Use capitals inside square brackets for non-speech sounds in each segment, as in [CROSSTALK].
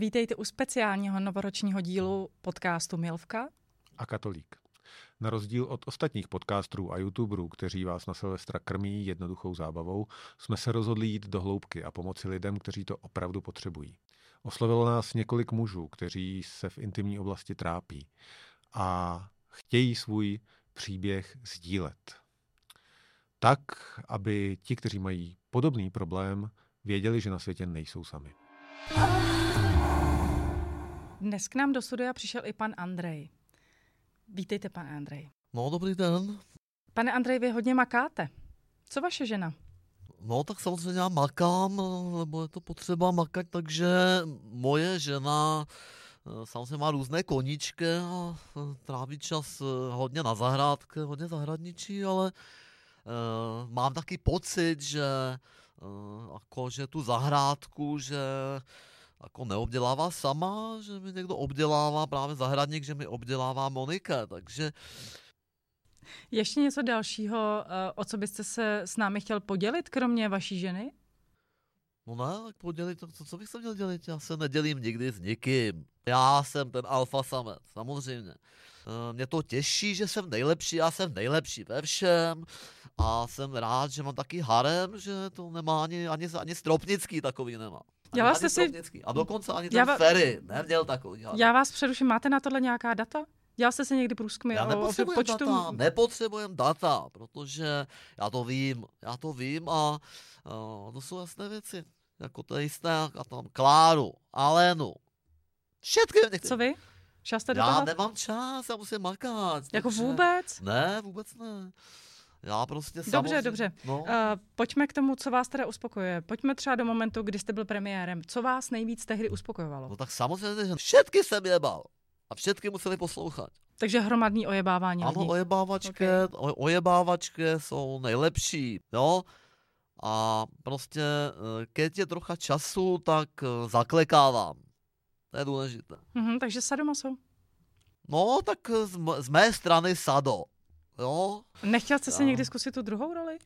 Vítejte u speciálního novoročního dílu podcastu Milvka a Katolík. Na rozdíl od ostatních podcasterů a youtuberů, kteří vás na Silvestra krmí jednoduchou zábavou, jsme se rozhodli jít do hloubky a pomoci lidem, kteří to opravdu potřebují. Oslovilo nás několik mužů, kteří se v intimní oblasti trápí a chtějí svůj příběh sdílet. Tak, aby ti, kteří mají podobný problém, věděli, že na světě nejsou sami. Dnes k nám do studia přišel i pan Andrej. Vítejte, pane Andrej. No, dobrý den. Pane Andrej, vy hodně makáte. Co vaše žena? No, tak samozřejmě já makám, nebo je to potřeba makat, takže moje žena eh, samozřejmě má různé koníčky a eh, tráví čas eh, hodně na zahrádce, hodně zahradničí, ale uh, mám taky pocit, že uh, jako, že tu zahrádku, že jako neobdělává sama, že mi někdo obdělává právě zahradník, že mi obdělává Monika, takže ještě něco dalšího, eh, o co byste se s námi chtěl podělit, kromě vaší ženy? No ne, tak podělit, co, co bych se měl dělit? Já se nedělím nikdy s nikým. Já jsem ten alfa samec, samozřejmě. Eh, mě to těší, že jsem nejlepší, já jsem nejlepší ve všem a jsem rád, že mám taky harem, že to nemá ani, ani, ani Stropnický takový nemá. Já vás si... A dokonce ani ten va... Ferry neměl takový. Harem. Já vás přeruším, máte na tohle nějaká data? Dělal jste si někdy průzkumy já o, počtu? Data, nepotřebujem data, protože já to vím, já to vím a uh, to jsou jasné věci. Jako to je jisté, a tam Kláru, Alenu, všetky Co vy? Čas Já nemám čas, já musím makat. Jako takže... vůbec? Ne, vůbec ne. Já prostě Dobře, samozřejmě, dobře. No. Uh, pojďme k tomu, co vás teda uspokojuje. Pojďme třeba do momentu, kdy jste byl premiérem. Co vás nejvíc tehdy uspokojovalo? No tak samozřejmě, že všetky jsem jebal. A všetky museli poslouchat. Takže hromadný ojebávání Ano, lidí. ojebávačky, okay. ojebávačky jsou nejlepší, jo. A prostě, eh, keď je trocha času, tak eh, zaklekávám. To je důležité. Mm-hmm, takže sadomaso. No, tak z, z mé strany sado. Jo? Nechtěl jste si někdy zkusit tu druhou roli?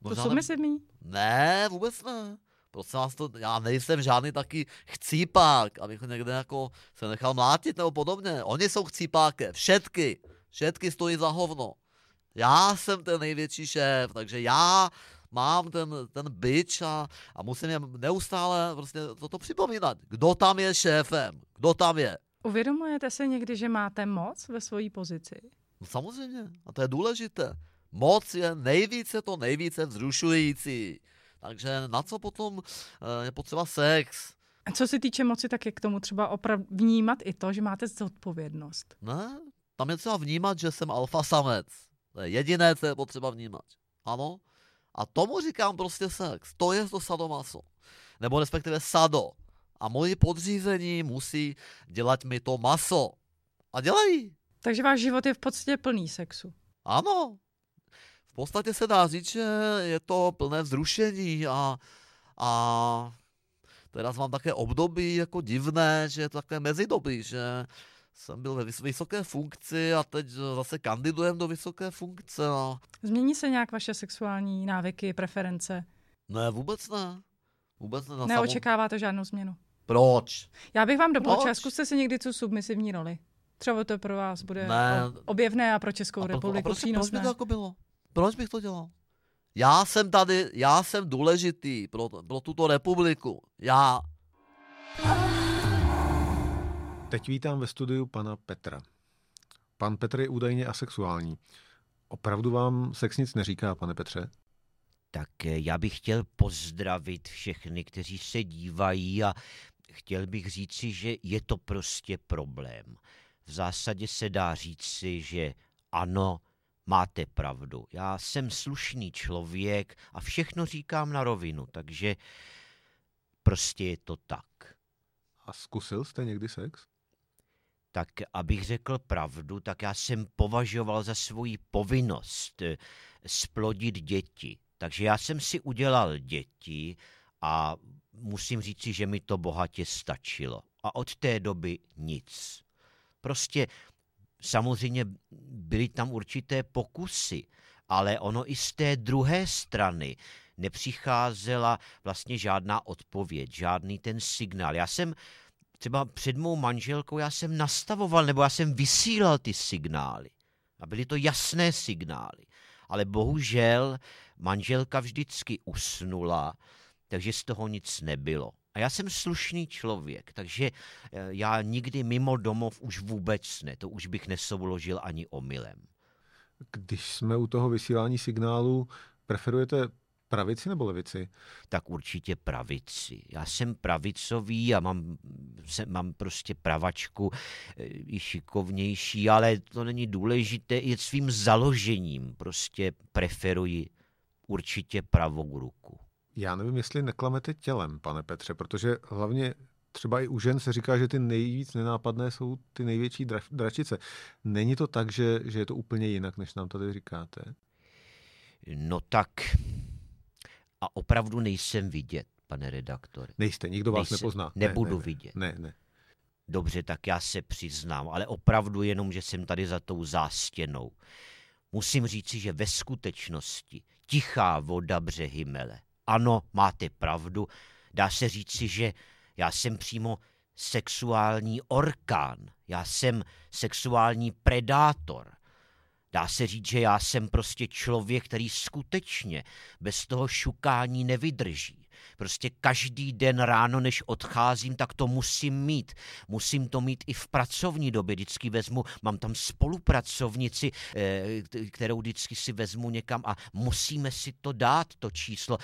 Možná tu submisivní? Ne, vůbec ne. Prosím vás, to, já nejsem žádný taky chcípák, abych někde jako se nechal mlátit nebo podobně. Oni jsou chcípáky, všetky. Všetky stojí za hovno. Já jsem ten největší šéf, takže já mám ten, ten byč a, a musím je neustále prostě toto připomínat. Kdo tam je šéfem? Kdo tam je? Uvědomujete se někdy, že máte moc ve své pozici? No samozřejmě, a to je důležité. Moc je nejvíce to nejvíce vzrušující. Takže na co potom eh, je potřeba sex? A co se týče moci, tak je k tomu třeba opravdu vnímat i to, že máte zodpovědnost. Ne, tam je třeba vnímat, že jsem alfa samec. To je jediné, co je potřeba vnímat. Ano? A tomu říkám prostě sex. To je to sadomaso. Nebo respektive sado. A moji podřízení musí dělat mi to maso. A dělají. Takže váš život je v podstatě plný sexu. Ano, podstatě se dá říct, že je to plné vzrušení a, a teraz mám také období jako divné, že je to také mezidobí, že jsem byl ve vysoké funkci a teď zase kandidujem do vysoké funkce. A... Změní se nějak vaše sexuální návyky, preference? Ne, vůbec ne. Vůbec ne. Neočekáváte žádnou změnu? Proč? Já bych vám doporučila, zkuste si někdy tu submisivní roli. Třeba to pro vás bude ne. objevné a pro Českou a republiku a proč, přínosné. Proč by to jako bylo? Proč bych to dělal? Já jsem tady, já jsem důležitý pro, pro tuto republiku. Já. Teď vítám ve studiu pana Petra. Pan Petr je údajně asexuální. Opravdu vám sex nic neříká, pane Petře? Tak eh, já bych chtěl pozdravit všechny, kteří se dívají a chtěl bych říci, že je to prostě problém. V zásadě se dá říci, že ano, máte pravdu. Já jsem slušný člověk a všechno říkám na rovinu, takže prostě je to tak. A zkusil jste někdy sex? Tak abych řekl pravdu, tak já jsem považoval za svoji povinnost eh, splodit děti. Takže já jsem si udělal děti a musím říci, že mi to bohatě stačilo. A od té doby nic. Prostě Samozřejmě byly tam určité pokusy, ale ono i z té druhé strany nepřicházela vlastně žádná odpověď, žádný ten signál. Já jsem třeba před mou manželkou já jsem nastavoval, nebo já jsem vysílal ty signály. A byly to jasné signály. Ale bohužel manželka vždycky usnula, takže z toho nic nebylo. A já jsem slušný člověk, takže eh, já nikdy mimo domov už vůbec ne. To už bych nesouložil ani omylem. Když jsme u toho vysílání signálu, preferujete pravici nebo levici? Tak určitě pravici. Já jsem pravicový a mám, se, mám prostě pravačku eh, i šikovnější, ale to není důležité. I svým založením prostě preferuji určitě pravou ruku. Já nevím, jestli neklamete tělem, pane Petře, protože hlavně třeba i u žen se říká, že ty nejvíc nenápadné jsou ty největší dra- dračice. Není to tak, že, že je to úplně jinak, než nám tady říkáte? No tak a opravdu nejsem vidět, pane redaktore. Nejste, nikdo vás nejsem, nepozná. Nebudu ne, ne, vidět. Ne, ne. Dobře, tak já se přiznám, ale opravdu jenom, že jsem tady za tou zástěnou. Musím říci, že ve skutečnosti tichá voda břehy mele. Ano, máte pravdu. Dá se říci, že já jsem přímo sexuální orkán. Já jsem sexuální predátor. Dá se říct, že já jsem prostě člověk, který skutečně bez toho šukání nevydrží. Prostě každý den ráno, než odcházím, tak to musím mít. Musím to mít i v pracovní době. Vždycky vezmu, mám tam spolupracovnici, eh, kterou vždycky si vezmu někam a musíme si to dát, to číslo.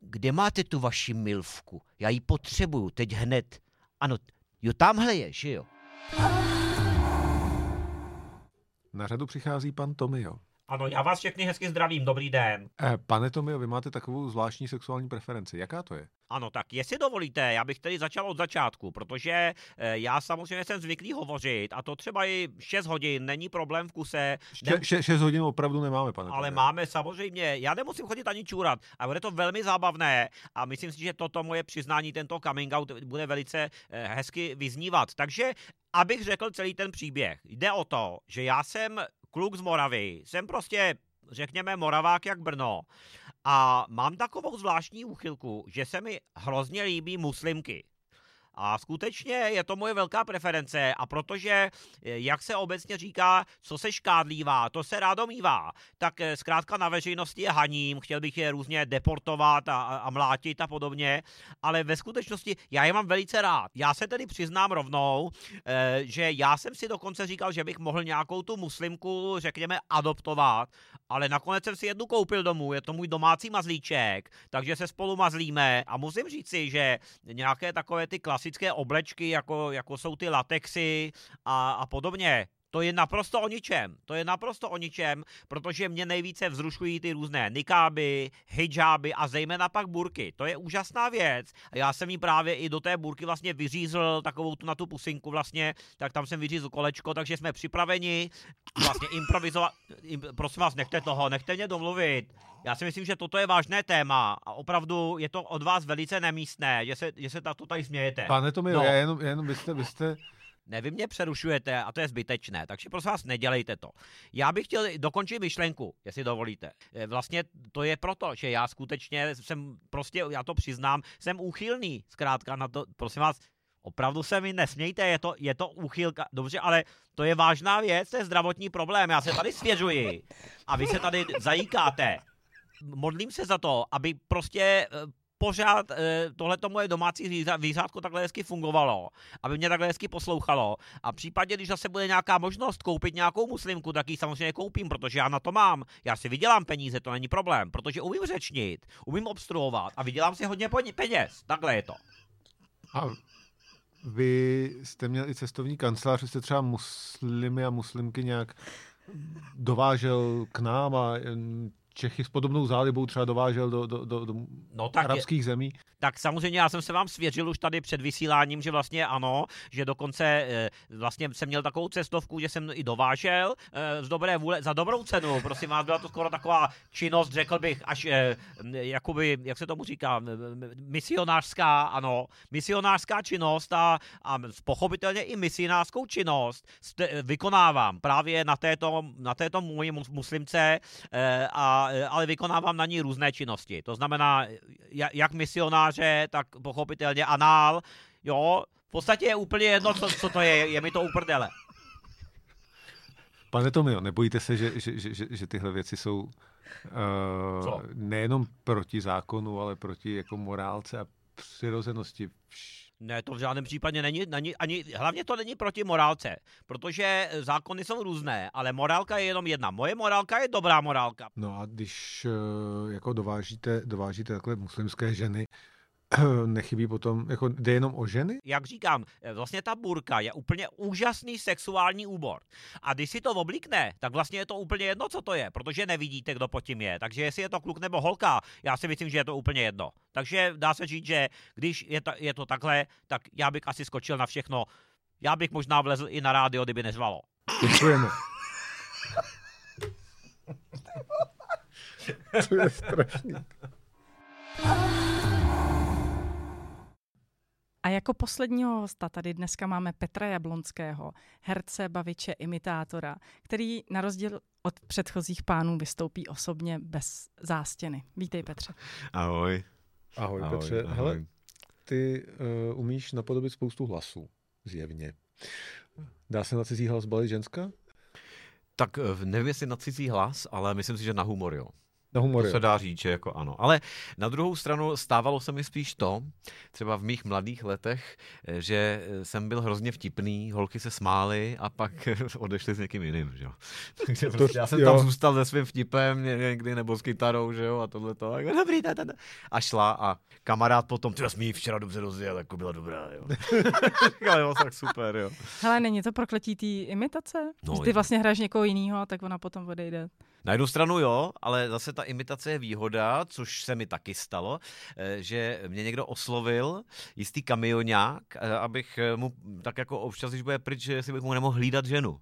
Kde máte tu vaši milvku? Já ji potřebuju, teď hned. Ano, jo, tamhle je, že jo? Na řadu přichází pan Tomio. Ano, já vás všechny hezky zdravím, dobrý den. Eh, pane Tomio, vy máte takovou zvláštní sexuální preferenci. Jaká to je? Ano, tak jestli dovolíte, já bych tedy začal od začátku, protože eh, já samozřejmě jsem zvyklý hovořit a to třeba i 6 hodin, není problém v kuse. Ne... 6 hodin opravdu nemáme, pane. Ale máme samozřejmě, já nemusím chodit ani čůrat a bude to velmi zábavné a myslím si, že toto moje přiznání, tento coming out bude velice eh, hezky vyznívat. Takže abych řekl celý ten příběh, jde o to, že já jsem kluk z Moravy, jsem prostě, řekněme, Moravák jak Brno. A mám takovou zvláštní úchylku, že se mi hrozně líbí muslimky. A skutečně je to moje velká preference a protože, eh, jak se obecně říká, co se škádlívá, to se rádo mívá, tak eh, zkrátka na veřejnosti je haním, chtěl bych je různě deportovat a, a mlátit a podobně, ale ve skutečnosti já je mám velice rád. Já se tedy přiznám rovnou, eh, že já jsem si dokonce říkal, že bych mohl nějakou tu muslimku, řekněme, adoptovat, ale nakonec jsem si jednu koupil domů, je to můj domácí mazlíček, takže se spolu mazlíme a musím říci, že nějaké takové ty klasy klasické oblečky, jako, jako jsou ty latexy a, a podobně. To je naprosto o ničem. To je naprosto o ničem, protože mě nejvíce vzrušují ty různé nikáby, hijáby a zejména pak burky. To je úžasná věc. A já jsem jí právě i do té burky vlastně vyřízl takovou tu na tu pusinku vlastně, tak tam jsem vyřízl kolečko, takže jsme připraveni vlastně improvizovat. Prosím vás, nechte toho, nechte mě domluvit. Já si myslím, že toto je vážné téma a opravdu je to od vás velice nemístné, že se, že se to tady smějete. Pane Tomi, no. já jenom, jenom vy jste, vy jste ne, vy mě přerušujete a to je zbytečné, takže prosím vás, nedělejte to. Já bych chtěl dokončit myšlenku, jestli dovolíte. Eh, vlastně to je proto, že já skutečně jsem prostě, já to přiznám, jsem úchylný, zkrátka na to, prosím vás, Opravdu se mi nesmějte, je to, je to úchylka. Dobře, ale to je vážná věc, to je zdravotní problém. Já se tady svěřuji a vy se tady zajíkáte modlím se za to, aby prostě eh, pořád e, tohleto moje domácí výřádko takhle hezky fungovalo, aby mě takhle hezky poslouchalo. A v případě, když zase bude nějaká možnost koupit nějakou muslimku, tak ji samozřejmě koupím, protože já na to mám. Já si vydělám peníze, to není problém, protože umím řečnit, umím obstruovat a vydělám si hodně peněz. Takhle je to. A vy jste měl i cestovní kancelář, jste třeba muslimy a muslimky nějak dovážel k nám a Čechy s podobnou zálibou třeba dovážel do, do, do, do no, tak arabských je, zemí? Tak samozřejmě já jsem se vám svěřil už tady před vysíláním, že vlastně ano, že dokonce e, vlastně jsem měl takovou cestovku, že jsem i dovážel e, z dobré vůle, za dobrou cenu, prosím vás, byla to skoro taková činnost, řekl bych, až e, jakoby, jak se tomu říká, misionářská, ano, misionářská činnost a, a pochopitelně i misionářskou činnost vykonávám právě na této, na této moji muslimce e, a Eh, ale vykonávám na ní různé činnosti. To znamená, jak misionáře, tak pochopitelně anál, jo, podstatě je úplně jedno, co, co to je, je mi to uprdele. Pane Tomio, nebojíte se, že, že, že, že, že tyhle věci jsou uh, nejenom proti zákonu, ale proti jako morálce a přirozenosti ne, to v žádném případě není, není ani, hlavně to není proti morálce, protože zákony jsou různé, ale morálka je jenom jedna. Moje morálka je dobrá morálka. No a když eh, jako dovážíte, dovážíte takhle muslimské ženy [CLEARS THROAT] nechybí potom, jako jde jenom o ženy? Jak říkám, vlastně ta burka je úplně úžasný sexuální úbor. A když si to oblíkne, tak vlastně je to úplně jedno, co to je, protože nevidíte, kdo pod tím je. Takže jestli je to kluk nebo holka, já si myslím, že je to úplně jedno. Takže dá se říct, že když je to, je to takhle, tak já bych asi skočil na všechno. Já bych možná vlezl i na rádio, kdyby nezvalo. Děkujeme. [LAUGHS] to je strašný. A jako posledního hosta tady dneska máme Petra Jablonského, herce, baviče, imitátora, který na rozdíl od předchozích pánů vystoupí osobně bez zástěny. Vítej Petře. Ahoj. Ahoj, ahoj Petře. Ahoj. Hele, ty uh, umíš napodobit spoustu hlasů, zjevně. Dá se na cizí hlas balit ženská? Tak eh, nevím, jestli na cizí hlas, ale myslím si, že na humor, jo. Na humor, to se dá říct, že jako ano. Ale na druhou stranu stávalo se mi spíš to, třeba v mých mladých letech, eh, že eh, jsem byl hrozně vtipný, holky se smály a pak [LAUGHS] odešly s někým jiným, že jo. [LAUGHS] Takže to, prostě já jsem jo. tam zůstal se svým vtipem někdy nebo s kytarou, že jo, a tohle to. Dobrý, ta, ta, ta. A šla a kamarád potom, ty jsme včera dobře rozjel, jako byla dobrá, jo. [LAUGHS] Ale jo, tak super, jo. Hele, není to prokletí té imitace? No, ty vlastně hraješ někoho jiného, tak ona potom odejde. Na jednu stranu jo, ale zase ta imitace je výhoda, což se mi taky stalo, eh, že mě někdo oslovil, jistý kamionák, eh, abych mu tak jako občas, když bude pryč, že si bych mu nemohl hlídat ženu.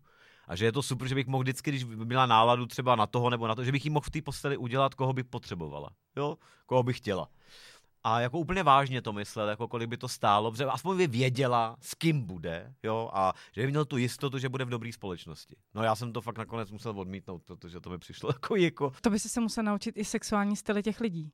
A že je to super, že bych mohl vždycky, když by měla náladu třeba na toho nebo na to, že bych jí mohl v té posteli udělat, koho by potřebovala. Jo? Koho bych chtěla a jako úplně vážně to myslel, jako kolik by to stálo, protože aspoň by věděla, s kým bude, jo, a že by měl tu jistotu, že bude v dobré společnosti. No já jsem to fakt nakonec musel odmítnout, protože to mi přišlo [LAUGHS] jako jako... To by si se musel naučit i sexuální styly těch lidí.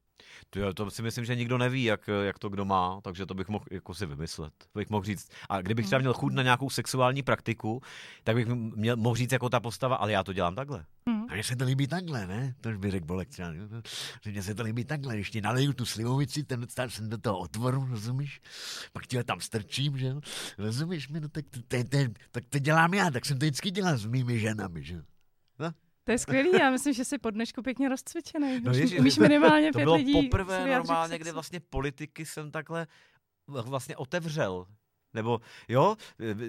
To, jo, to si myslím, že nikdo neví, jak, jak to kdo má, takže to bych mohl jako si vymyslet. To bych mohl říct. A kdybych třeba měl chuť na nějakou sexuální praktiku, tak bych měl, mohl říct jako ta postava, ale já to dělám takhle. Hmm. Mně se to líbí takhle, ne? To by řekl Bolek třeba. Že mně se to líbí takhle, když ti naleju tu slivovici, ten jsem do toho otvoru, rozumíš? Pak ti tam strčím, že jo? Rozumíš mi? No tak to, to, to, tak to dělám já, tak jsem to vždycky dělal s mými ženami, že no? To je skvělý, já myslím, že jsi po dnešku pěkně rozcvičený. No, ježi, umíš minimálně to pět bylo lidí. poprvé normálně, kdy vlastně politiky jsem takhle vlastně otevřel. Nebo jo,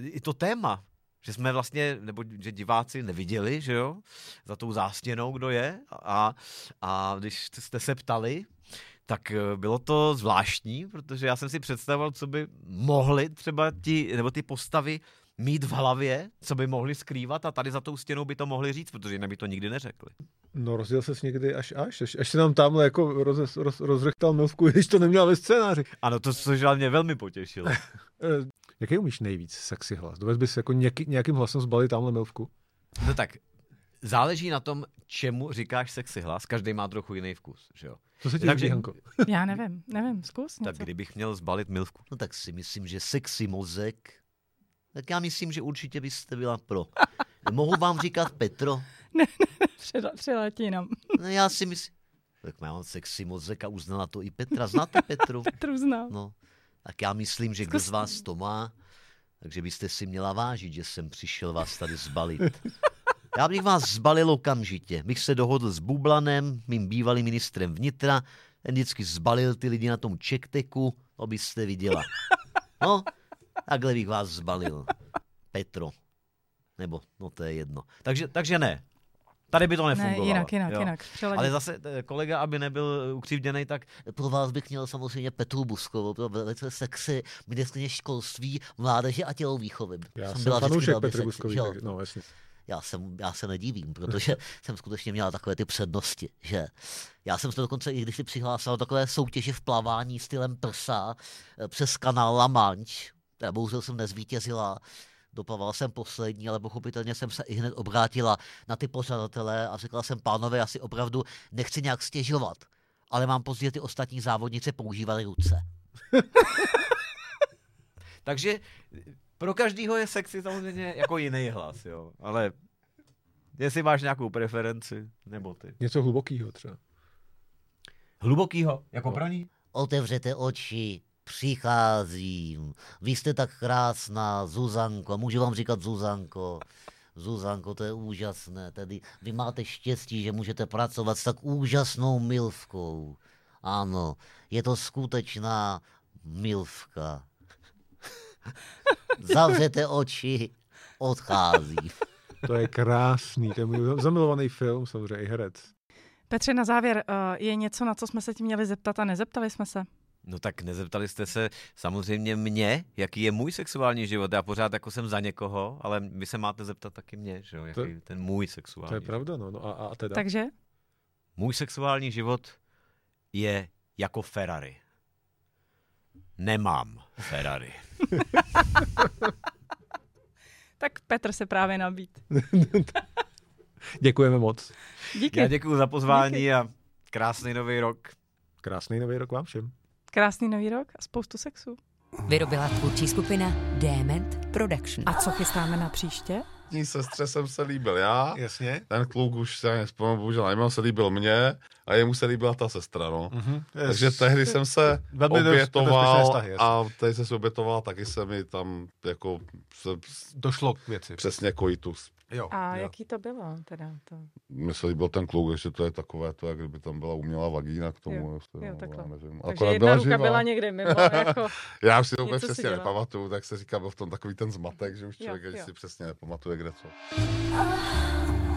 i to téma, že jsme vlastně, nebo že diváci neviděli, že jo, za tou zástěnou, kdo je. A, a když jste se ptali, tak eh, bylo to zvláštní, protože já jsem si představoval, co by mohli třeba ti, nebo ty postavy mít v hlavě, co by mohli skrývat a tady za tou stěnou by to mohli říct, protože jinak by to nikdy neřekli. No rozděl ses někdy až až, až, až se nám tamhle jako roz, roz, rozřechtal milvku, [LAUGHS] když to neměl ve scénáři. Ano, to což mě velmi potěšilo. [LAUGHS] Jaký umíš nejvíc sexy hlas? Dovez bys jako nějaký, nějakým hlasem zbalit tamhle milvku? No tak, záleží na tom, čemu říkáš sexy hlas. Každý má trochu jiný vkus, že jo? Co se ti Takže... Hanko? [LAUGHS] Já nevím, nevím, zkus něco. Tak kdybych měl zbalit milvku? No tak si myslím, že sexy mozek, tak já myslím, že určitě byste byla pro. [LAUGHS] Mohu vám říkat Petro? Ne, ne, přiletí nám. No já si myslím, tak mám sexy mozek a uznala to i Petra. Znáte Petru? [LAUGHS] Petru znám. No, tak já myslím, že kdo z vás to má, takže byste si měla vážit, že jsem přišel vás tady zbalit. Já bych vás zbalil okamžitě. Bych se dohodl s Bublanem, mým bývalým ministrem vnitra, ten vždycky zbalil ty lidi na tom čekteku, to byste viděla. No, takhle bych vás zbalil. Petro. Nebo, no to je jedno. Takže, takže ne. Tady by to nefungovalo. Ne, jinak, jinak, jo. jinak. Přeladit. Ale zase eh, kolega, aby nebyl ukřivděný, tak... Pro vás bych měl samozřejmě Petru Buskovou, to velice sexy ministrině školství, mládeže a tělovýchovy. Já jsem, jsem fanoušek Petru Buskový, no jasně já, jsem, já se nedivím, protože [LAUGHS] jsem skutečně měla takové ty přednosti, že já jsem se dokonce, i když si přihlásil takové soutěže v plavání stylem prsa eh, přes kanál La Manche, bohužel jsem nezvítězila, doplavala jsem poslední, ale pochopitelně jsem se i hned obrátila na ty pořadatele a řekla jsem, pánové, já si opravdu nechci nějak stěžovat, ale mám pocit, že ty ostatní závodnice používaly ruce. [LAUGHS] Takže pro každýho je sexy samozřejmě jako jiný hlas, jo. Ale jestli máš nějakou preferenci, nebo ty. Něco hlubokýho třeba. Hlubokýho, jako pro ní? Otevřete oči, přicházím. Vy jste tak krásná, Zuzanko. Můžu vám říkat Zuzanko. Zuzanko, to je úžasné. Tedy vy máte štěstí, že můžete pracovat s tak úžasnou milvkou. Ano, je to skutečná milvka. [LAUGHS] Zavřete oči, odchází. To je krásný, to je můj zamilovaný film, samozřejmě i herec. Petře, na závěr, eh, je něco, na co jsme se ti měli zeptat a nezeptali jsme se? No tak nezeptali jste se samozřejmě mě, jaký je můj sexuální život. Já pořád jako jsem za někoho, ale vy se máte zeptat taky mě, že jo, jaký To- ten můj sexuální To je život. pravda, no. no a, a teda? Takže? Můj sexuální život je jako Ferrari. Nemám Ferrari. [LAUGHS] Tak Petr se právě nabít. [LAUGHS] Děkujeme moc. Díky. Já děkuji za pozvání Díky. a krásný nový rok. Krásný nový rok vám všem. Krásný nový rok a spoustu sexu. Vyrobila tvůrčí skupina Dement Production. A co chystáme na příště? Ní sestře jsem se líbil já, Jasně. ten kluk už se nespomínám, bohužel on se líbil mě a jemu se líbila ta sestra, no. Mhm. Takže tehdy jsem se Velmi obětoval vztahy, a teď jsem se obětoval, taky se mi tam jako se, Došlo k věci. přesně koitus. Jo, A jo. jaký to bylo teda? To... Mně se líbil ten kluk, že to je takové, to, jak kdyby tam byla umělá vagína k tomu. Jo, jestli, jo, no, takhle. já nevím. Takže Akorát jedna ruka živá. byla někde mimo, [LAUGHS] jako... Já už si to si přesně nepamatuju, tak se říká, byl v tom takový ten zmatek, že už Jo, člověk jo. si přesně nepamatuje, kde co. Ah,